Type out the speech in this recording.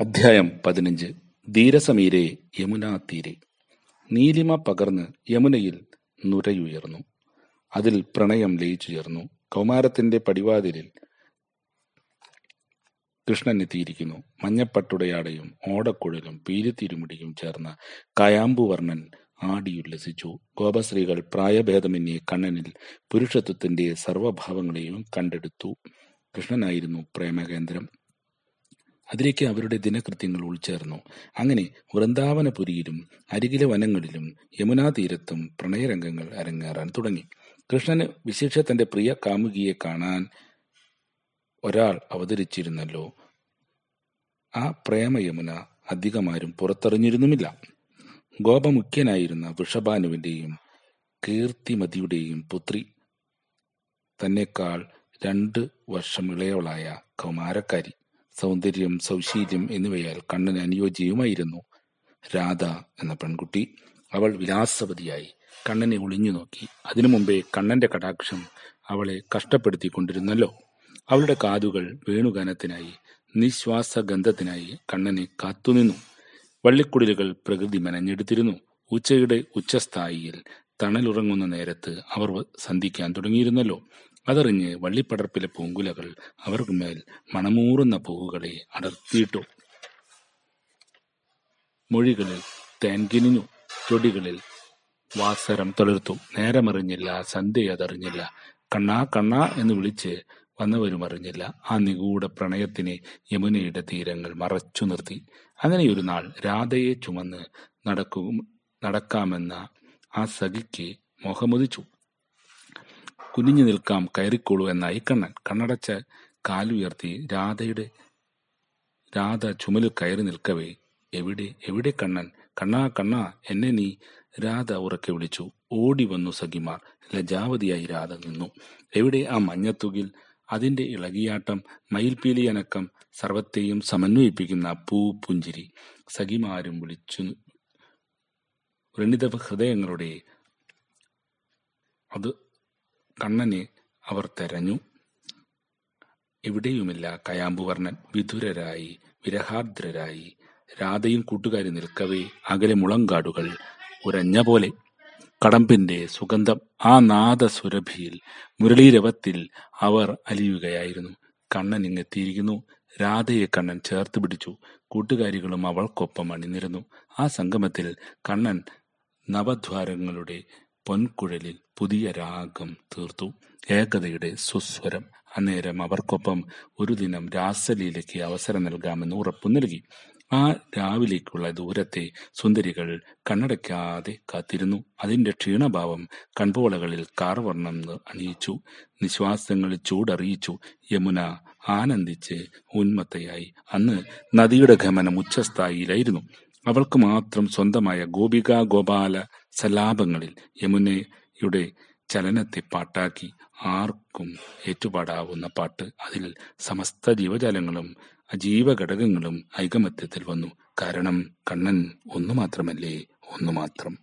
അധ്യായം പതിനഞ്ച്. ധീരസമീരെ യമുനാ തീരെ. നീലിമ പകർന്ന് യമുനയിൽ നുരയുയർന്നു. അതിൽ പ്രണയം ലയിച്ചുയർന്നു. കൗമാരത്തിന്റെ പടിവാതിലിൽ കൃഷ്ണൻ എത്തിയിരിക്കുന്നു. മഞ്ഞപ്പട്ടുടയാടയും ഓടക്കുഴലും പീലിത്തിരുമുടിയും ചേർന്ന കയാമ്പുവർണൻ ആടിയുല്ലസിച്ചു ഗോപശ്രീകൾ പ്രായഭേദമന്യേ കണ്ണനിൽ പുരുഷത്വത്തിന്റെ സർവഭാവങ്ങളെയും കണ്ടെടുത്തു. കൃഷ്ണനായിരുന്നു പ്രേമകേന്ദ്രം. അതിലേക്ക് അവരുടെ ദിനകൃത്യങ്ങൾ ഉൾച്ചേർന്നു. അങ്ങനെ വൃന്ദാവനപുരിയിലും അരികിലെ വനങ്ങളിലും യമുനാ തീരത്തും പ്രണയരംഗങ്ങൾ അരങ്ങേറാൻ തുടങ്ങി. കൃഷ്ണന് വിശേഷ തന്റെ പ്രിയ കാമുകിയെ കാണാൻ ഒരാൾ അവതരിച്ചിരുന്നല്ലോ. ആ പ്രേമ യമുന അധികമാരും പുറത്തറിഞ്ഞിരുന്നുമില്ല. ഗോപമുഖ്യനായിരുന്ന വൃഷഭാനുവിന്റെയും കീർത്തിമതിയുടെയും പുത്രി തന്നെക്കാൾ രണ്ട് വർഷം ഇളയവളായ കൗമാരക്കാരി. സൗന്ദര്യം സൗശീല്യം എന്നിവയാൽ കണ്ണന് അനുയോജ്യവുമായിരുന്നു രാധ എന്ന പെൺകുട്ടി അവൾ വിലാസവതിയായി കണ്ണനെ ഒളിഞ്ഞു നോക്കി. അതിനു മുമ്പേ കണ്ണന്റെ കടാക്ഷം അവളെ കഷ്ടപ്പെടുത്തിക്കൊണ്ടിരുന്നല്ലോ. അവളുടെ കാതുകൾ വേണുഗാനത്തിനായി നിശ്വാസ ഗന്ധത്തിനായി കണ്ണനെ കാത്തുനിന്നു. വള്ളിക്കുടിലുകൾ പ്രകൃതി മെനഞ്ഞെടുത്തിരുന്നു. ഉച്ചയുടെ ഉച്ചസ്ഥായിയിൽ തണലുറങ്ങുന്ന നേരത്ത് അവർ സന്ധിക്കാൻ തുടങ്ങിയിരുന്നല്ലോ. അതറിഞ്ഞ് വള്ളിപ്പടർപ്പിലെ പൂങ്കുലകൾ അവർക്കുമേൽ മണമൂറുന്ന പൂവുകളെ അടർത്തിയിട്ടു. മൊഴികളിൽ തേൻകിനിഞ്ഞു ചൊടികളിൽ വാസരം തളിർത്തു. നേരമറിഞ്ഞില്ല സന്ധ്യ അതറിഞ്ഞില്ല. കണ്ണാ കണ്ണാ എന്ന് വിളിച്ച് വന്നവരും അറിഞ്ഞില്ല ആ നിഗൂഢ പ്രണയത്തിനെ യമുനയുടെ തീരങ്ങൾ മറച്ചു നിർത്തി അങ്ങനെയൊരു നാൾ രാധയെ ചുമന്ന് നടക്കും നടക്കാമെന്ന ആ സഖിക്ക് മോഹമുദിച്ചു കുനിഞ്ഞു നിൽക്കാം കയറിക്കോളൂ എന്നായി കണ്ണൻ. കണ്ണടച്ച കാലുയർത്തി രാധയുടെ രാധ ചുമലിൽ കയറി നിൽക്കവേ. എവിടെ എവിടെ കണ്ണൻ? കണ്ണാ കണ്ണാ എന്നെ നീ രാധ ഉറക്കെ വിളിച്ചു. ഓടി വന്നു സഖിമാർ. ലജാവതിയായി രാധ നിന്നു. എവിടെ ആ മഞ്ഞത്തുകിൽ? അതിന്റെ ഇളകിയാട്ടം മയിൽപീലി അനക്കം സർവത്തെയും സമന്വയിപ്പിക്കുന്ന പൂ പുഞ്ചിരി സഖിമാരും വിളിച്ചു വ്രണിത ഹൃദയങ്ങളുടെ അത് കണ്ണനെ അവർ തെരഞ്ഞു. എവിടെയുമില്ല കയാമ്പുവർണൻ വിധുരരായി വിരഹാർദ്രരായി. രാധയും കൂട്ടുകാരി നിൽക്കവേ അകലെ മുളങ്കാടുകൾ ഉരഞ്ഞ പോലെ കടമ്പിന്റെ സുഗന്ധം ആ നാദസുരഭിയിൽ മുരളീരവത്തിൽ അവർ അലിയുകയായിരുന്നു. കണ്ണൻ ഇങ്ങെത്തിയിരിക്കുന്നു. രാധയെ കണ്ണൻ ചേർത്ത് പിടിച്ചു. കൂട്ടുകാരികളും അവൾക്കൊപ്പം അണിനിരുന്നു. ആ സംഗമത്തിൽ കണ്ണൻ നവദ്വാരങ്ങളുടെ പൊൻകുഴലിൽ പുതിയ രാഗം തീർത്തു. ഏകതയുടെ സുസ്വരം അന്നേരം അവർക്കൊപ്പം ഒരു ദിനം രാസലീലയ്ക്ക് അവസരം നൽകാമെന്ന് ഉറപ്പു നൽകി. ആ രാവിലേക്കുള്ള ദൂരത്തെ സുന്ദരികൾ കണ്ണടയ്ക്കാതെ കാത്തിരുന്നു. അതിന്റെ ക്ഷീണഭാവം കൺപോളകളിൽ കാർവർണം അണിയിച്ചു. നിശ്വാസങ്ങളിൽ ചൂടറിയിച്ചു. യമുന ആനന്ദിച്ച് ഉന്മത്തയായി. അന്ന് നദിയുടെ ഗമനം ഉച്ചസ്ഥായിയിലായിരുന്നു അവൾക്ക് മാത്രം സ്വന്തമായ ഗോപിക ഗോപാല സലാപങ്ങളിൽ യമുനയുടെ ചലനത്തെ പാട്ടാക്കി ആർക്കും ഏറ്റുപാടാവുന്ന പാട്ട്. അതിൽ സമസ്ത ജീവജാലങ്ങളും അജീവ ഘടകങ്ങളും ഐകമത്യത്തിൽ വന്നു. കാരണം കണ്ണൻ ഒന്നു മാത്രമല്ലേ ഒന്നു മാത്രം